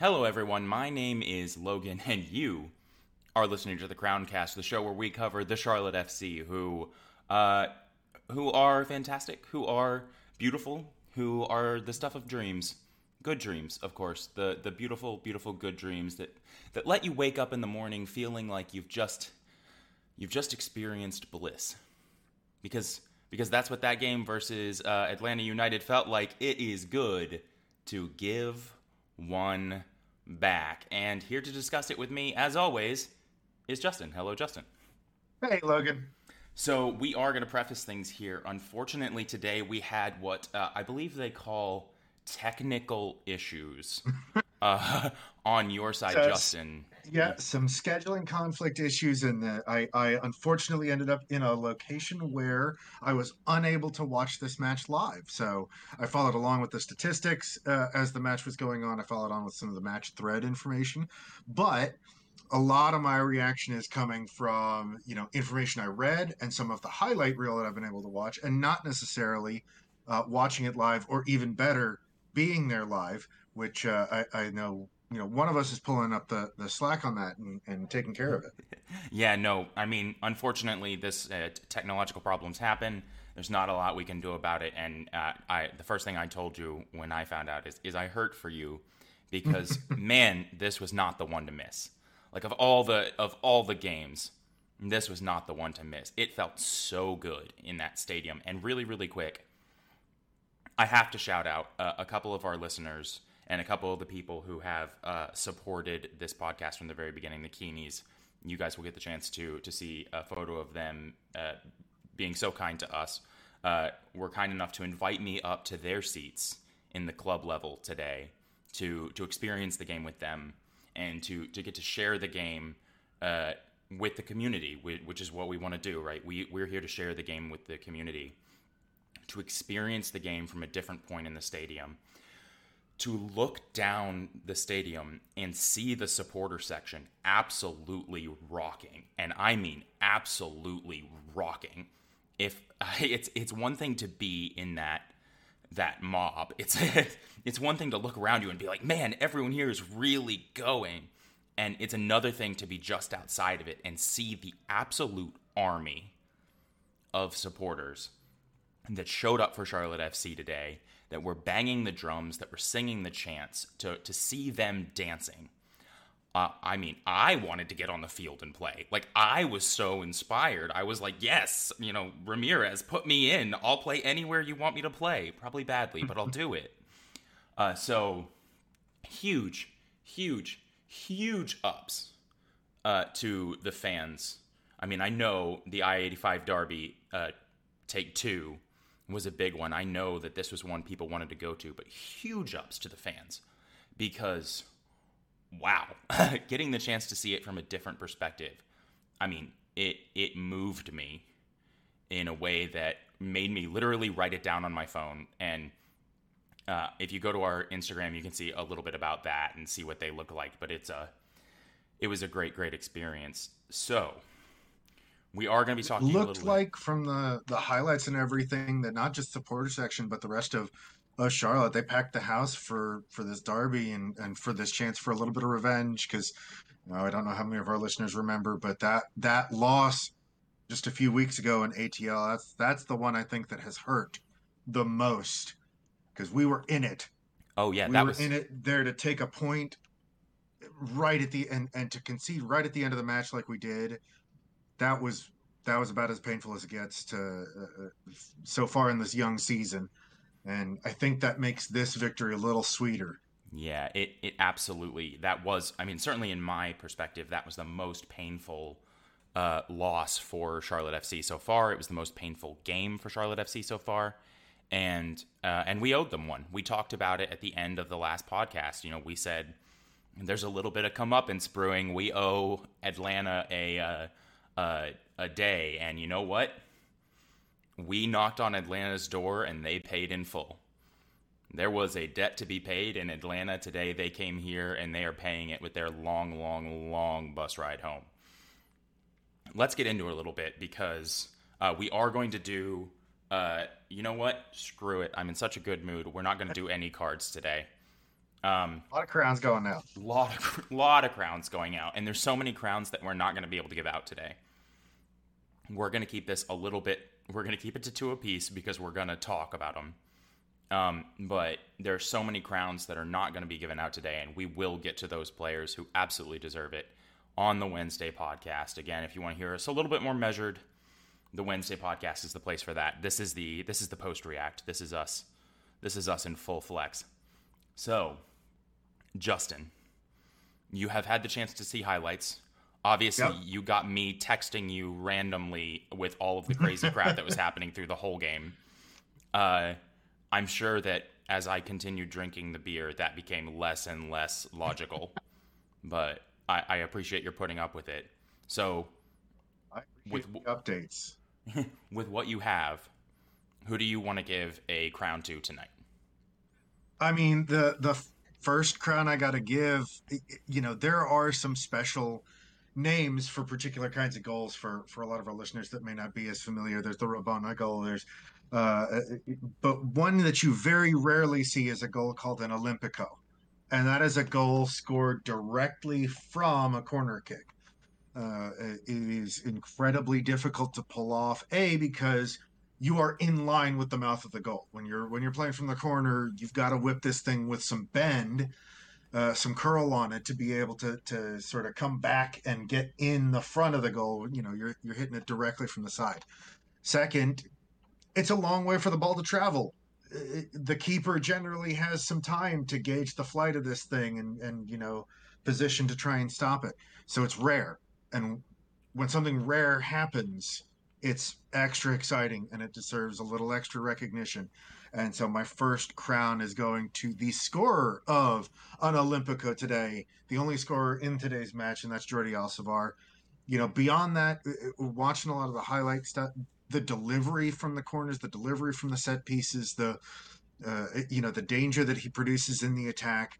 Hello, everyone. My name is Logan, and you are listening to the Crowncast, the show where we cover the Charlotte FC, who, uh, who are fantastic, who are beautiful, who are the stuff of dreams, good dreams, of course, the the beautiful, beautiful, good dreams that that let you wake up in the morning feeling like you've just you've just experienced bliss, because because that's what that game versus uh, Atlanta United felt like. It is good to give one back. And here to discuss it with me, as always, is Justin. Hello, Justin. Hey, Logan. So we are going to preface things here. Unfortunately, today we had what uh, I believe they call technical issues uh, on your side, So, Justin. Yeah, some scheduling conflict issues, and I, I unfortunately ended up in a location where I was unable to watch this match live. So I followed along with the statistics uh, as the match was going on. I followed on with some of the match thread information, but a lot of my reaction is coming from you know information I read and some of the highlight reel that I've been able to watch, and not necessarily uh, watching it live, or even better, being there live, which uh, I, I know you know one of us is pulling up the, the slack on that and, and taking care of it. Yeah, no, I mean, unfortunately, this uh, technological problems happen. There's not a lot we can do about it, and uh, I the first thing I told you when I found out is, is I hurt for you because man, this was not the one to miss. Like of all the of all the games, this was not the one to miss. It felt so good in that stadium, and really, really quick. I have to shout out uh, a couple of our listeners and a couple of the people who have uh, supported this podcast from the very beginning, the Keenies. You guys will get the chance to to see a photo of them uh, being so kind to us. Uh, were kind enough to invite me up to their seats in the club level today to to experience the game with them and to to get to share the game uh, with the community, which is what we want to do, right? We we're here to share the game with the community, to experience the game from a different point in the stadium, to look down the stadium and see the supporter section absolutely rocking, and I mean absolutely rocking. If it's it's one thing to be in that that mob. It's it's one thing to look around you and be like, man, everyone here is really going, and it's another thing to be just outside of it and see the absolute army of supporters that showed up for Charlotte FC today, that were banging the drums, that were singing the chants, to to see them dancing. Uh, I mean, I wanted to get on the field and play. Like, I was so inspired. I was like, yes, you know, Ramirez, put me in. I'll play anywhere you want me to play. Probably badly, but I'll do it. Uh, so, huge, huge, huge ups uh, to the fans. I mean, I know the I 85 Derby uh, take two was a big one. I know that this was one people wanted to go to, but huge ups to the fans because wow, getting the chance to see it from a different perspective. I mean, it it moved me in a way that made me literally write it down on my phone. And uh, if you go to our Instagram, you can see a little bit about that and see what they look like. But it's a it was a great, great experience. So we are going to be talking a Looked like from the the highlights and everything that not just the Porter section but the rest of uh, Charlotte they packed the house for for this derby and and for this chance for a little bit of revenge because you know, I don't know how many of our listeners remember but that that loss just a few weeks ago in ATL that's that's the one I think that has hurt the most because we were in it. Oh yeah, we that were was in it there to take a point right at the end and to concede right at the end of the match like we did that was that was about as painful as it gets to uh, uh, so far in this young season and i think that makes this victory a little sweeter Yeah, it, it absolutely that was. I mean, certainly in my perspective, that was the most painful uh, loss for Charlotte FC so far. It was the most painful game for Charlotte FC so far, and uh, and we owed them one. We talked about it at the end of the last podcast. You know, we said there's a little bit of come up comeuppance brewing. We owe Atlanta a uh, a day, and you know what? We knocked on Atlanta's door, and they paid in full. There was a debt to be paid in Atlanta today. They came here and they are paying it with their long, long, long bus ride home. Let's get into it a little bit because uh, we are going to do. Uh, you know what? Screw it. I'm in such a good mood. We're not going to do any cards today. Um, a lot of crowns going out. Lot of lot of crowns going out, and there's so many crowns that we're not going to be able to give out today. We're going to keep this a little bit. We're going to keep it to two apiece because we're going to talk about them. Um, but are so many crowns that are not going to be given out today, and we will get to those players who absolutely deserve it on the Wednesday podcast. Again, if you want to hear us a little bit more measured, the Wednesday podcast is the place for that. This is the this is the post react. This is us. This is us in full flex. So, Justin, you have had the chance to see highlights. Obviously, yep. you got me texting you randomly with all of the crazy crap that was happening through the whole game. Uh, I'm sure that as I continued drinking the beer, that became less and less logical. but I, I, appreciate your putting up with it. So, with updates, with what you have, who do you want to give a crown to tonight? I mean, the the first crown I got to give, you know, there are some special names for particular kinds of goals for for a lot of our listeners that may not be as familiar. There's the Rabona goal. There's uh, but one that you very rarely see is a goal called an Olympico, and that is a goal scored directly from a corner kick. Uh, it is incredibly difficult to pull off. A because you are in line with the mouth of the goal. When you're when you're playing from the corner, you've got to whip this thing with some bend, uh, some curl on it to be able to to sort of come back and get in the front of the goal. You know, you're you're hitting it directly from the side. Second, it's a long way for the ball to travel. the keeper generally has some time to gauge the flight of this thing and and you know position to try and stop it. So it's rare, and when something rare happens it's extra exciting and it deserves a little extra recognition. And so my first crown is going to the scorer of an Olympico today, the only scorer in today's match, and that's Jordy Alcivar. You know, beyond that, uh, uh, watching a lot of the highlight stuff, the delivery from the corners, the delivery from the set pieces, the uh, you know the danger that he produces in the attack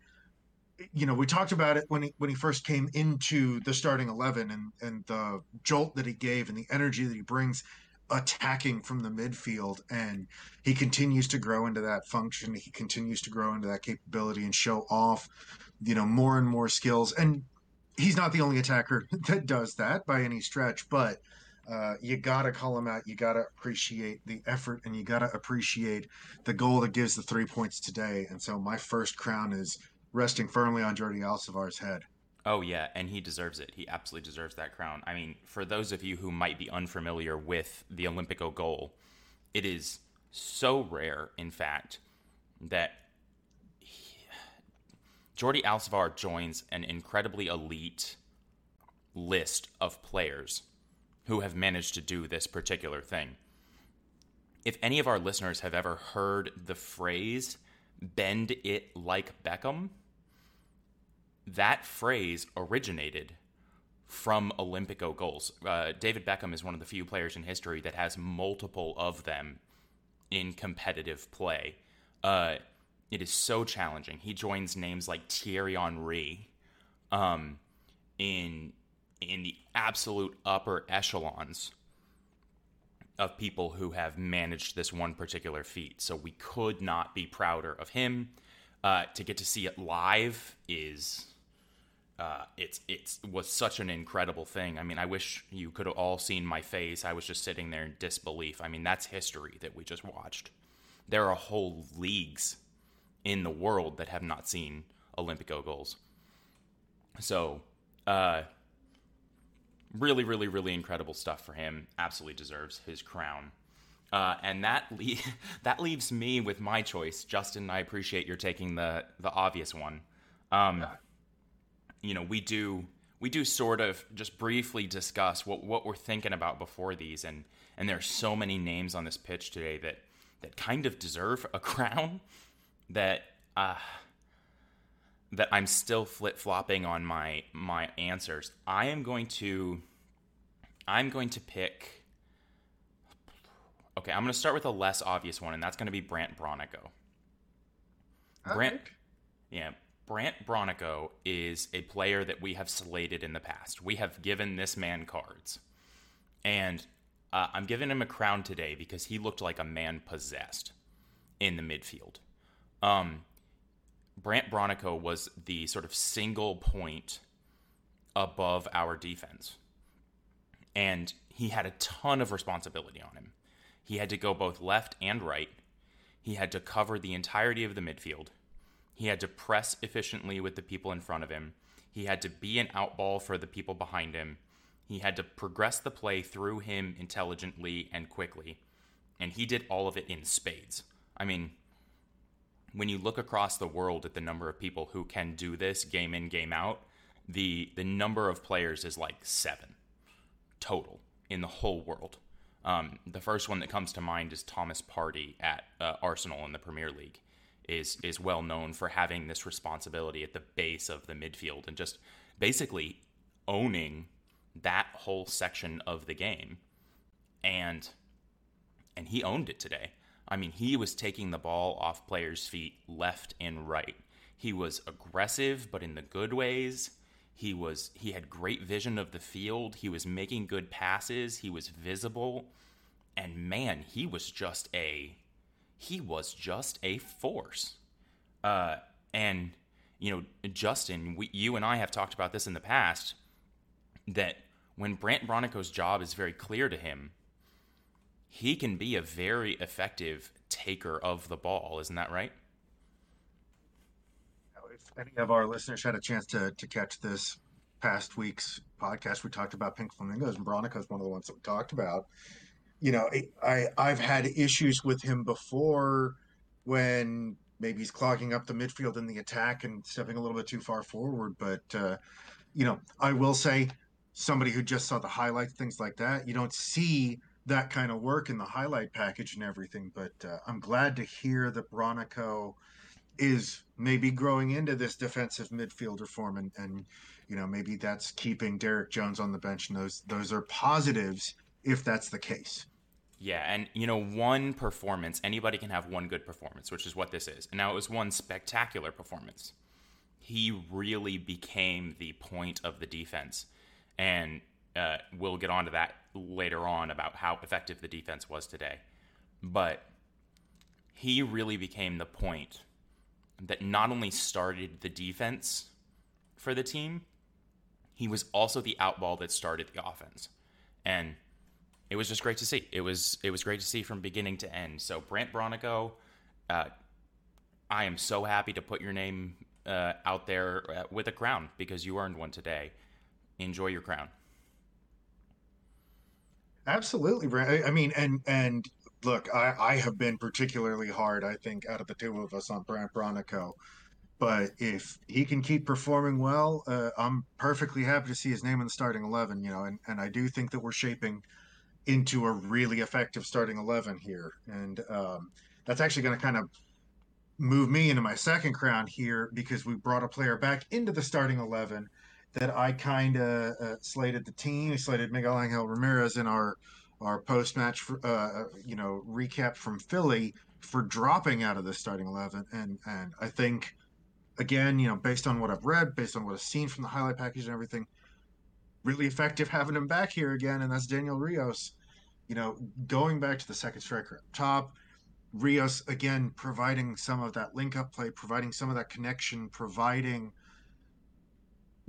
you know, we talked about it when he when he first came into the starting eleven and and the jolt that he gave and the energy that he brings attacking from the midfield. And he continues to grow into that function. He continues to grow into that capability and show off you know more and more skills. And he's not the only attacker that does that by any stretch but uh, you gotta call him out. You gotta appreciate the effort and you gotta appreciate the goal that gives the three points today. And so my first crown is resting firmly on Jordy Alcivar's head. Oh yeah, and he deserves it. He absolutely deserves that crown. I mean, for those of you who might be unfamiliar with the Olympico goal, it is so rare, in fact, that he, Jordi Alcivar joins an incredibly elite list of players who have managed to do this particular thing. If any of our listeners have ever heard the phrase "bend it like Beckham," that phrase originated from Olympico goals. Uh, David Beckham is one of the few players in history that has multiple of them in competitive play. Uh, it is so challenging. He joins names like Thierry Henry um, in in the absolute upper echelons of people who have managed this one particular feat. So we could not be prouder of him. Uh, to get to see it live is uh, it's it's was such an incredible thing. I mean, I wish you could have all seen my face. I was just sitting there in disbelief. I mean, that's history that we just watched. There are whole leagues in the world that have not seen Olympico goals. So, uh, really, really, really incredible stuff for him. Absolutely deserves his crown. Uh, and that le- that leaves me with my choice, Justin. I appreciate you're taking the the obvious one. Um, yeah you know, we do we do sort of just briefly discuss what what we're thinking about before these, and and there's so many names on this pitch today that that kind of deserve a crown that uh, that I'm still flip flopping on my my answers. I am going to I'm going to pick. Okay, I'm going to start with a less obvious one, and that's going to be Brandt Bronico. Brandt, yeah, Brandt Bronico is a player that we have slated in the past. We have given this man cards. And uh, I'm giving him a crown today because he looked like a man possessed in the midfield. Um, Brandt Bronico was the sort of single point above our defense. And he had a ton of responsibility on him. He had to go both left and right. He had to cover the entirety of the midfield. He had to press efficiently with the people in front of him. He had to be an outball for the people behind him. He had to progress the play through him intelligently and quickly. And he did all of it in spades. I mean, when you look across the world at the number of people who can do this game in, game out, the the number of players is like seven total in the whole world. Um, the first one that comes to mind is Thomas Partey at uh, Arsenal in the Premier League. Is is well known for having this responsibility at the base of the midfield and just basically owning that whole section of the game, and and he owned it today. I mean, he was taking the ball off players' feet left and right. He was aggressive, but in the good ways. He was he had great vision of the field. He was making good passes. He was visible. And man, he was just a he was just a force. Uh, and you know, Justin, we, you and I have talked about this in the past that when Brandt Bronico's job is very clear to him, he can be a very effective taker of the ball. Isn't that right? If any of our listeners had a chance to, to catch this past week's podcast, we talked about pink flamingos, and Bronico is one of the ones that we talked about. You know, I I've had issues with him before when maybe he's clogging up the midfield in the attack and stepping a little bit too far forward. But uh, you know, I will say, somebody who just saw the highlights, things like that, you don't see that kind of work in the highlight package and everything. But uh, I'm glad to hear that Bronico is maybe growing into this defensive midfielder form, and, and you know maybe that's keeping Derrick Jones on the bench, and those those are positives if that's the case. Yeah, and you know, one performance, anybody can have one good performance, which is what this is. And now it was one spectacular performance. He really became the point of the defense. And uh, we'll get onto that later on about how effective the defense was today. But he really became the point that not only started the defense for the team, he was also the outball that started the offense. And it was just great to see. It was it was great to see from beginning to end. So Brandt Bronico, uh, I am so happy to put your name uh, out there uh, with a crown because you earned one today. Enjoy your crown. Absolutely, Brandt. I mean, and and look, I, I have been particularly hard, I think, out of the two of us on Brandt Bronico. But if he can keep performing well, uh, I'm perfectly happy to see his name in the starting eleven. You know, and, and I do think that we're shaping into a really effective starting eleven here, and um, that's actually going to kind of move me into my second crown here because we brought a player back into the starting eleven that I kind of uh, slated the team. We slated Miguel Angel Ramirez in our our post match, uh, uh, you know, recap from Philly for dropping out of the starting eleven, and and I think again, you know, based on what I've read, based on what I've seen from the highlight package and everything, really effective having him back here again, and that's Daniel Rios. You know, going back to the second striker up top, Rios again providing some of that link up play, providing some of that connection, providing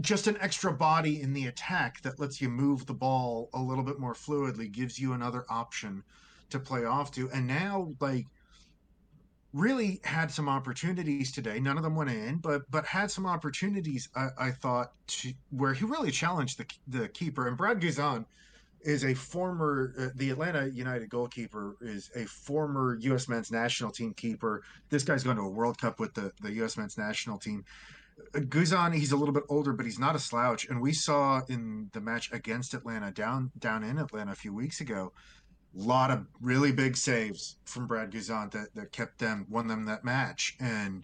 just an extra body in the attack that lets you move the ball a little bit more fluidly, gives you another option to play off to. And now, like, really had some opportunities today. None of them went in, but but had some opportunities. I, I thought to, where he really challenged the the keeper. And Brad Guzan is a former uh, the Atlanta United goalkeeper is a former U.S. men's national team keeper. This guy's going to a World Cup with the the U.S. men's national team. Guzan, he's a little bit older, but he's not a slouch. And we saw in the match against Atlanta, down down in Atlanta a few weeks ago, lot of really big saves from Brad Guzan that, that kept them, won them that match. And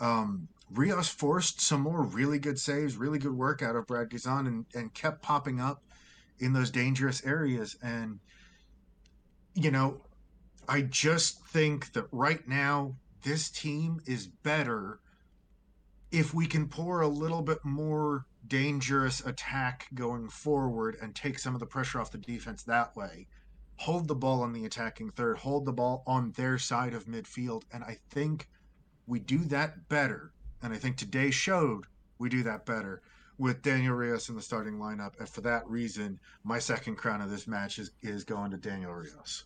um, Rios forced some more really good saves, really good work out of Brad Guzan and, and kept popping up in those dangerous areas. And, you know, I just think that right now, this team is better if we can pour a little bit more dangerous attack going forward and take some of the pressure off the defense that way, hold the ball on the attacking third, hold the ball on their side of midfield. And I think we do that better And I think today showed we do that better with Daniel Rios in the starting lineup. And for that reason, my second crown of this match is, is going to Daniel Rios.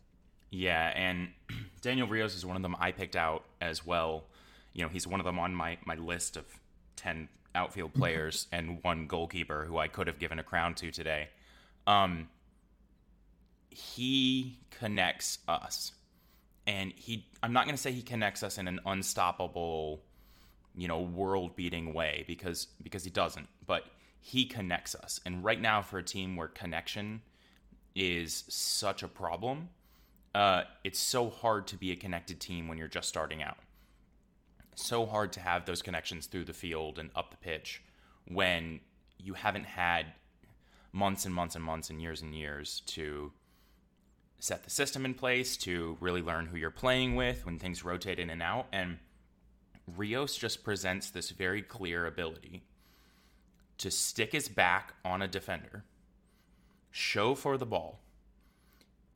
Yeah, and Daniel Rios is one of them I picked out as well. You know, he's one of them on my, my list of 10 outfield players and one goalkeeper who I could have given a crown to today. Um, he connects us. And he I'm not going to say he connects us in an unstoppable, you know, world-beating way because because he doesn't, but he connects us. And right now for a team where connection is such a problem, uh, it's so hard to be a connected team when you're just starting out. So hard to have those connections through the field and up the pitch when you haven't had months and months and months and years and years to set the system in place, to really learn who you're playing with when things rotate in and out. And Rios just presents this very clear ability to stick his back on a defender, show for the ball,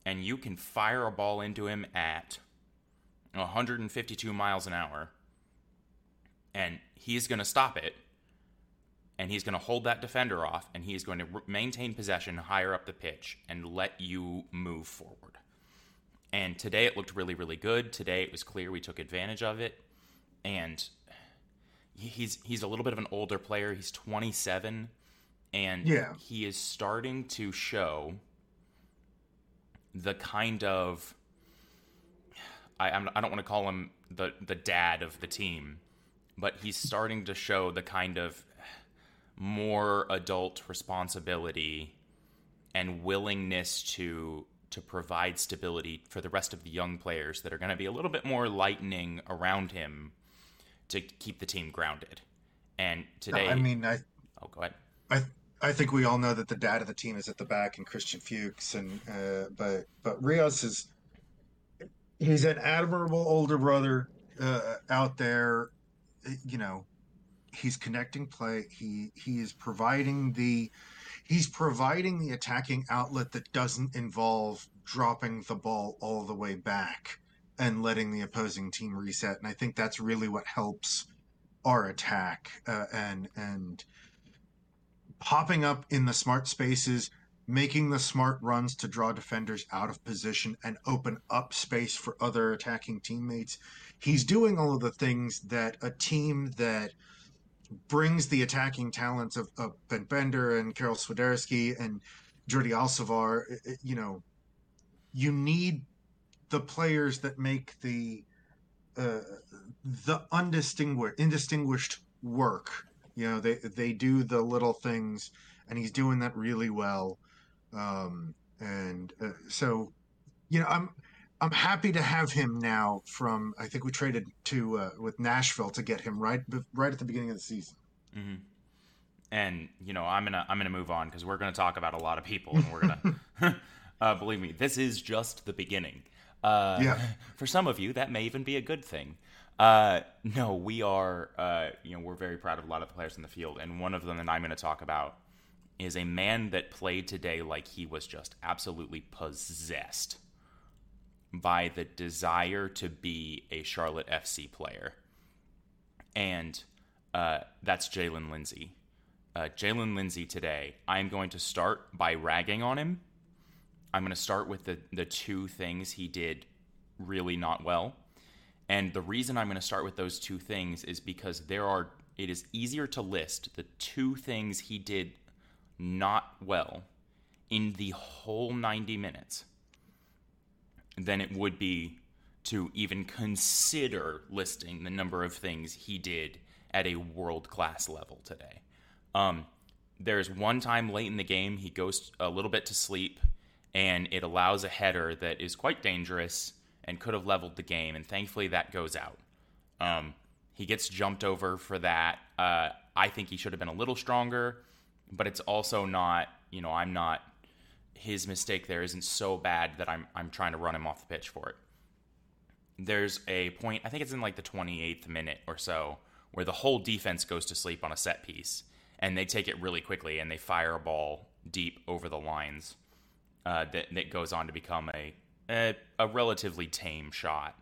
and you can fire a ball into him at 152 miles an hour, and he's going to stop it and he's going to hold that defender off and he is going to re- maintain possession higher up the pitch and let you move forward. And today it looked really, really good. Today it was clear we took advantage of it. And he's he's a little bit of an older player. He's 27 and yeah. he is starting to show the kind of I I'm, I don't want to call him the the dad of the team, but he's starting to show the kind of more adult responsibility and willingness to to provide stability for the rest of the young players that are going to be a little bit more lightning around him to keep the team grounded. And today, I mean, I oh, go ahead. I I think we all know that the dad of the team is at the back and Christian Fuchs, and uh, but but Rios is he's an admirable older brother uh, out there. You know, he's connecting play. He he is providing the he's providing the attacking outlet that doesn't involve dropping the ball all the way back and letting the opposing team reset. And I think that's really what helps our attack uh, and and popping up in the smart spaces, making the smart runs to draw defenders out of position and open up space for other attacking teammates. He's doing all of the things that a team that brings the attacking talents of, of Ben Bender and Karol Swiderski and Jordy Alcivar. You know, you need the players that make the uh, the undistinguished indistinguished work. You know, they they do the little things, and he's doing that really well. Um, and uh, so, you know, I'm I'm happy to have him now. From I think we traded to uh, with Nashville to get him right right at the beginning of the season. Mm-hmm. And you know, I'm gonna I'm gonna move on because we're gonna talk about a lot of people, and we're gonna uh, believe me, this is just the beginning. Uh, yeah. For some of you, that may even be a good thing. Uh, no, we are. Uh, you know, we're very proud of a lot of the players in the field, and one of them that I'm going to talk about is a man that played today like he was just absolutely possessed by the desire to be a Charlotte FC player. And uh, that's Jaylin Lindsey. Uh, Jaylin Lindsey today, I'm going to start by ragging on him. I'm going to start with the, the two things he did really not well. And the reason I'm going to start with those two things is because there are, it is easier to list the two things he did not well in the whole 90 minutes than it would be to even consider listing the number of things he did at a world class level today. Um, there's one time late in the game he goes a little bit to sleep, and it allows a header that is quite dangerous and could have leveled the game, and thankfully that goes out. Um, he gets jumped over for that. Uh, I think he should have been a little stronger, but it's also not. You know, I'm not his mistake there isn't so bad that I'm I'm trying to run him off the pitch for it. There's a point, I think it's in like the 28th minute or so, where the whole defense goes to sleep on a set piece, and they take it really quickly and they fire a ball deep over the lines uh, that that goes on to become a, a a relatively tame shot,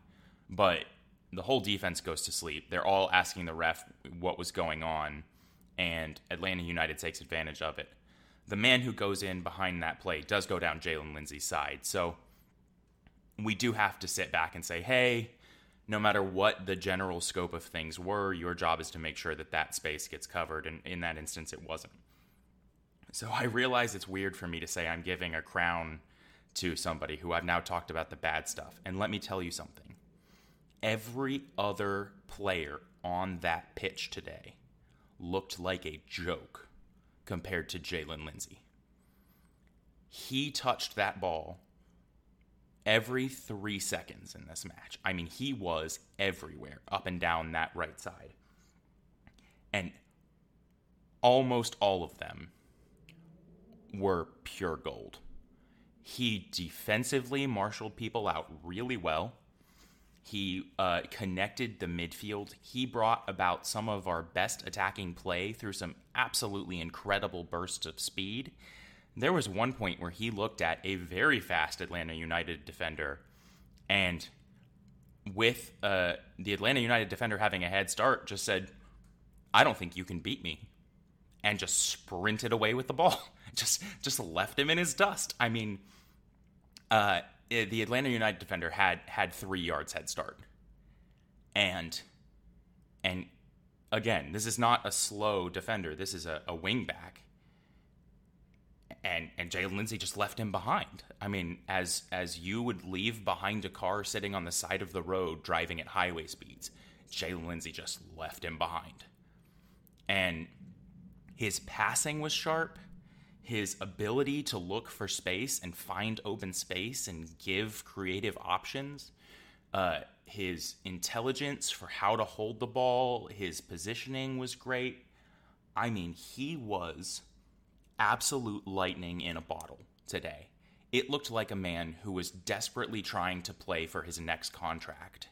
but the whole defense goes to sleep. They're all asking the ref what was going on, and Atlanta United takes advantage of it. The man who goes in behind that play does go down Jaylin Lindsey's side. So we do have to sit back and say, hey, no matter what the general scope of things were, your job is to make sure that that space gets covered. And in that instance, it wasn't. So I realize it's weird for me to say I'm giving a crown to somebody who I've now talked about the bad stuff. And let me tell you something every other player on that pitch today looked like a joke compared to Jaylin Lindsey. He touched that ball every three seconds in this match. I mean, he was everywhere, up and down that right side. And almost all of them were pure gold. He defensively marshaled people out really well. He uh, connected the midfield. He brought about some of our best attacking play through some absolutely incredible bursts of speed. There was one point where he looked at a very fast Atlanta United defender, and with uh, the Atlanta United defender having a head start, just said, I don't think you can beat me. And just sprinted away with the ball. just just left him in his dust. I mean, uh, Uh, the Atlanta United defender had had three yards head start, and and again, this is not a slow defender. This is a, a wing back, and and Jaylin Lindsey just left him behind. I mean, as as you would leave behind a car sitting on the side of the road driving at highway speeds, Jaylin Lindsey just left him behind, and his passing was sharp his ability to look for space and find open space and give creative options, uh, his intelligence for how to hold the ball, his positioning was great. I mean, he was absolute lightning in a bottle today. It looked like a man who was desperately trying to play for his next contract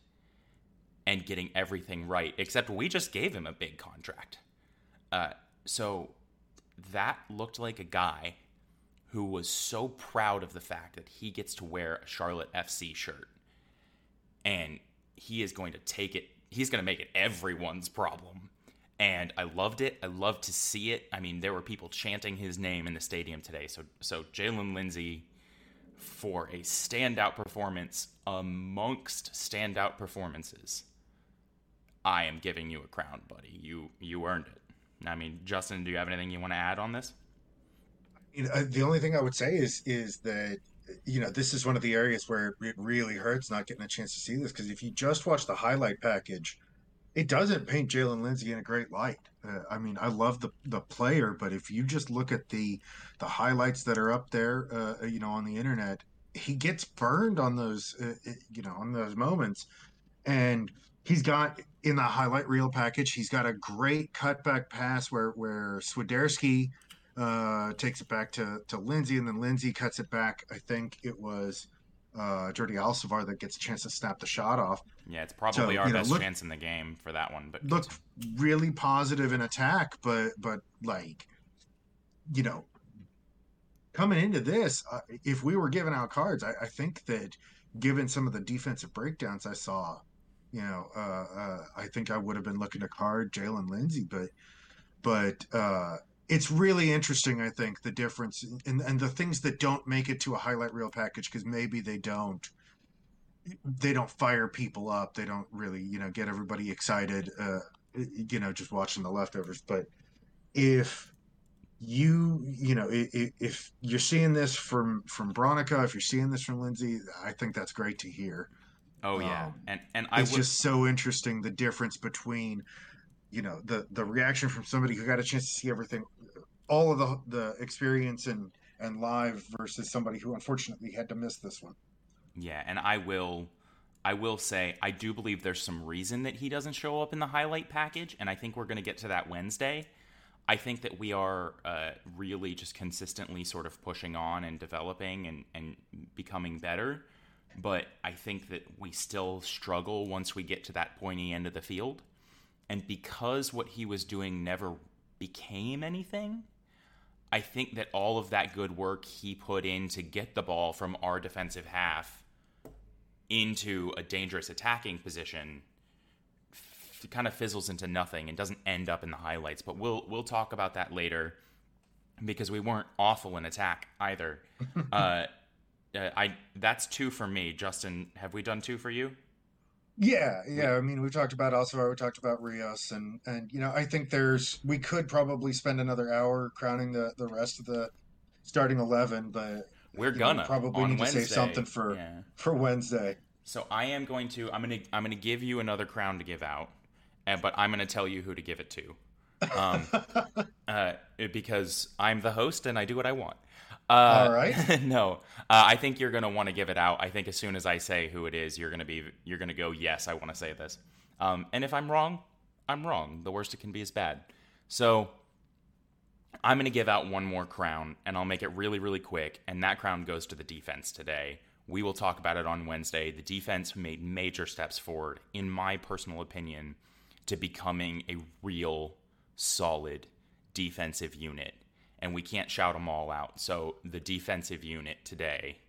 and getting everything right, except we just gave him a big contract. Uh, so that looked like a guy who was so proud of the fact that he gets to wear a Charlotte FC shirt. And he is going to take it, he's going to make it everyone's problem. And I loved it. I loved to see it. I mean, there were people chanting his name in the stadium today. So, so Jaylin Lindsey for a standout performance amongst standout performances. I am giving you a crown, buddy. You you earned it. I mean, Justin, do you have anything you want to add on this? You know, uh, the only thing I would say is is that you know this is one of the areas where it really hurts not getting a chance to see this because if you just watch the highlight package, it doesn't paint Jaylin Lindsey in a great light. Uh, I mean, I love the the player, but if you just look at the the highlights that are up there, uh, you know, on the internet, he gets burned on those, uh, you know, on those moments, and he's got in the highlight reel package. He's got a great cutback pass where where Swiderski uh, takes it back to to Lindsey, and then Lindsey cuts it back. I think it was uh, Jordy Alcivar that gets a chance to snap the shot off. Yeah, it's probably so, our best know, look, chance in the game for that one. But look really positive in attack, but but like you know. Coming into this, uh, if we were giving out cards, I, I think that given some of the defensive breakdowns I saw, you know, uh, uh, I think I would have been looking to card Jaylin Lindsey, but but uh, it's really interesting. I think the difference and and the things that don't make it to a highlight reel package because maybe they don't they don't fire people up. They don't really you know get everybody excited. Uh, you know, just watching the leftovers. But if you you know if, you're seeing this from from Bronico, if you're seeing this from Lindsey, I think that's great to hear. Oh yeah, um, and and I it's would... just so interesting the difference between, you know, the the reaction from somebody who got a chance to see everything, all of the the experience and and live versus somebody who unfortunately had to miss this one. Yeah, and I will. I will say I do believe there's some reason that he doesn't show up in the highlight package, and I think we're going to get to that Wednesday. I think that we are uh, really just consistently sort of pushing on and developing and, and becoming better but I think that we still struggle once we get to that pointy end of the field. And because what he was doing never became anything, I think that all of that good work he put in to get the ball from our defensive half into a dangerous attacking position kind of fizzles into nothing and doesn't end up in the highlights. But we'll we'll talk about that later because we weren't awful in attack either. uh, uh, I that's two for me. Justin, have we done two for you? Yeah, yeah. I mean, we talked about Alcivar, we talked about Rios, and and you know, I think there's we could probably spend another hour crowning the the rest of the starting eleven, but we're gonna know, probably need Wednesday, to save something for yeah. for Wednesday. So I am going to I'm gonna I'm gonna give you another crown to give out, and, but I'm gonna tell you who to give it to, um, uh, because I'm the host and I do what I want. Uh, All right. no, uh, I think you're gonna want to give it out. I think as soon as I say who it is, you're gonna be you're gonna go yes. I want to say this. Um, and if I'm wrong, I'm wrong. The worst it can be is bad. So I'm gonna give out one more crown, and I'll make it really really quick. And that crown goes to the defense today. We will talk about it on Wednesday. The defense made major steps forward, in my personal opinion, to becoming a real solid defensive unit and we can't shout them all out. So the defensive unit today,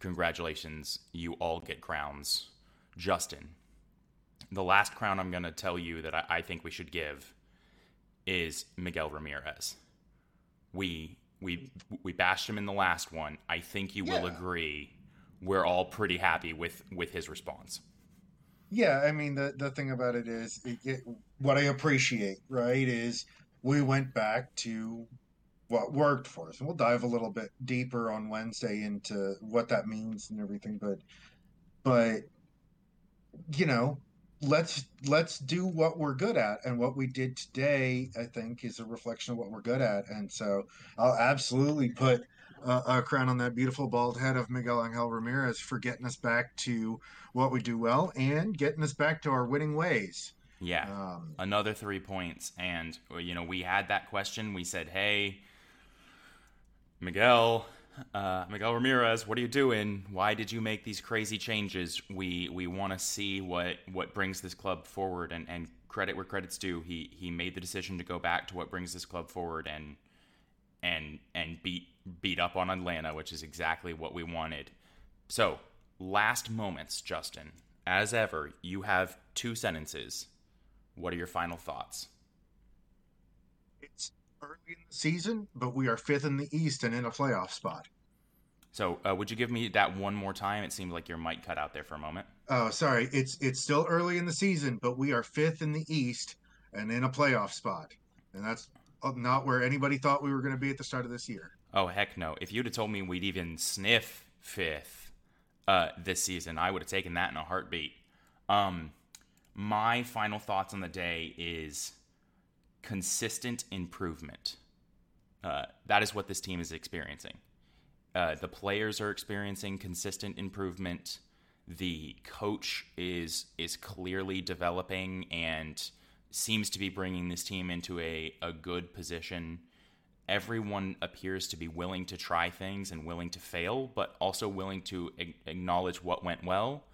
congratulations, you all get crowns. Justin, the last crown I'm going to tell you that I, I, think we should give is Miguel Ramirez. We we we bashed him in the last one. I think you yeah. will agree. We're all pretty happy with with his response. Yeah, I mean the the thing about it is it, it, what I appreciate, right, is we went back to what worked for us. And we'll dive a little bit deeper on Wednesday into what that means and everything. But, but, you know, let's let's do what we're good at. And what we did today i think is a reflection of what we're good at. And so i'll absolutely put uh, a crown on that beautiful bald head of miguel angel ramirez for getting us back to what we do well and getting us back to our winning ways. Yeah. Um, another three points. And you know we had that question. We said hey Miguel, uh, Miguel Ramirez, what are you doing? Why did you make these crazy changes? We we want to see what what brings this club forward, and, and credit where credit's due. He he made the decision to go back to what brings this club forward, and and and beat beat up on Atlanta, which is exactly what we wanted. So, last moments, Justin. As ever, you have two sentences. What are your final thoughts? Early in the season, but we are fifth in the East and in a playoff spot. So, uh, would you give me that one more time? It seemed like your mic cut out there for a moment. Oh, sorry. It's it's still early in the season, but we are fifth in the East and in a playoff spot, and that's uh, not where anybody thought we were going to be at the start of this year. Oh heck no! If you'd have told me we'd even sniff fifth uh, this season, I would have taken that in a heartbeat. Um, my final thoughts on the day is consistent improvement. Uh, that is what this team is experiencing. Uh, the players are experiencing consistent improvement. The coach is is clearly developing and seems to be bringing this team into a, a good position. Everyone appears to be willing to try things and willing to fail, but also willing to acknowledge what went well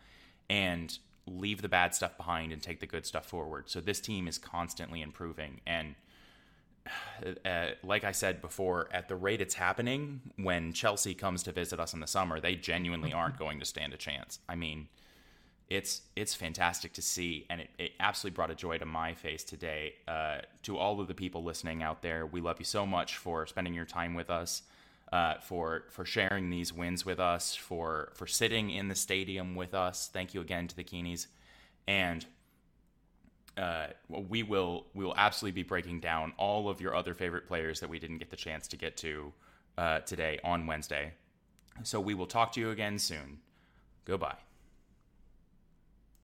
and leave the bad stuff behind and take the good stuff forward. So this team is constantly improving. And uh, like I said before, at the rate it's happening, when Chelsea comes to visit us in the summer, they genuinely aren't going to stand a chance. I mean, it's it's fantastic to see, and it, it absolutely brought a joy to my face today. Uh, to all of the people listening out there, we love you so much for spending your time with us uh, for for sharing these wins with us, for for sitting in the stadium with us. Thank you again to the Keenies, and uh, we will we will absolutely be breaking down all of your other favorite players that we didn't get the chance to get to uh, today on Wednesday. So we will talk to you again soon. Goodbye.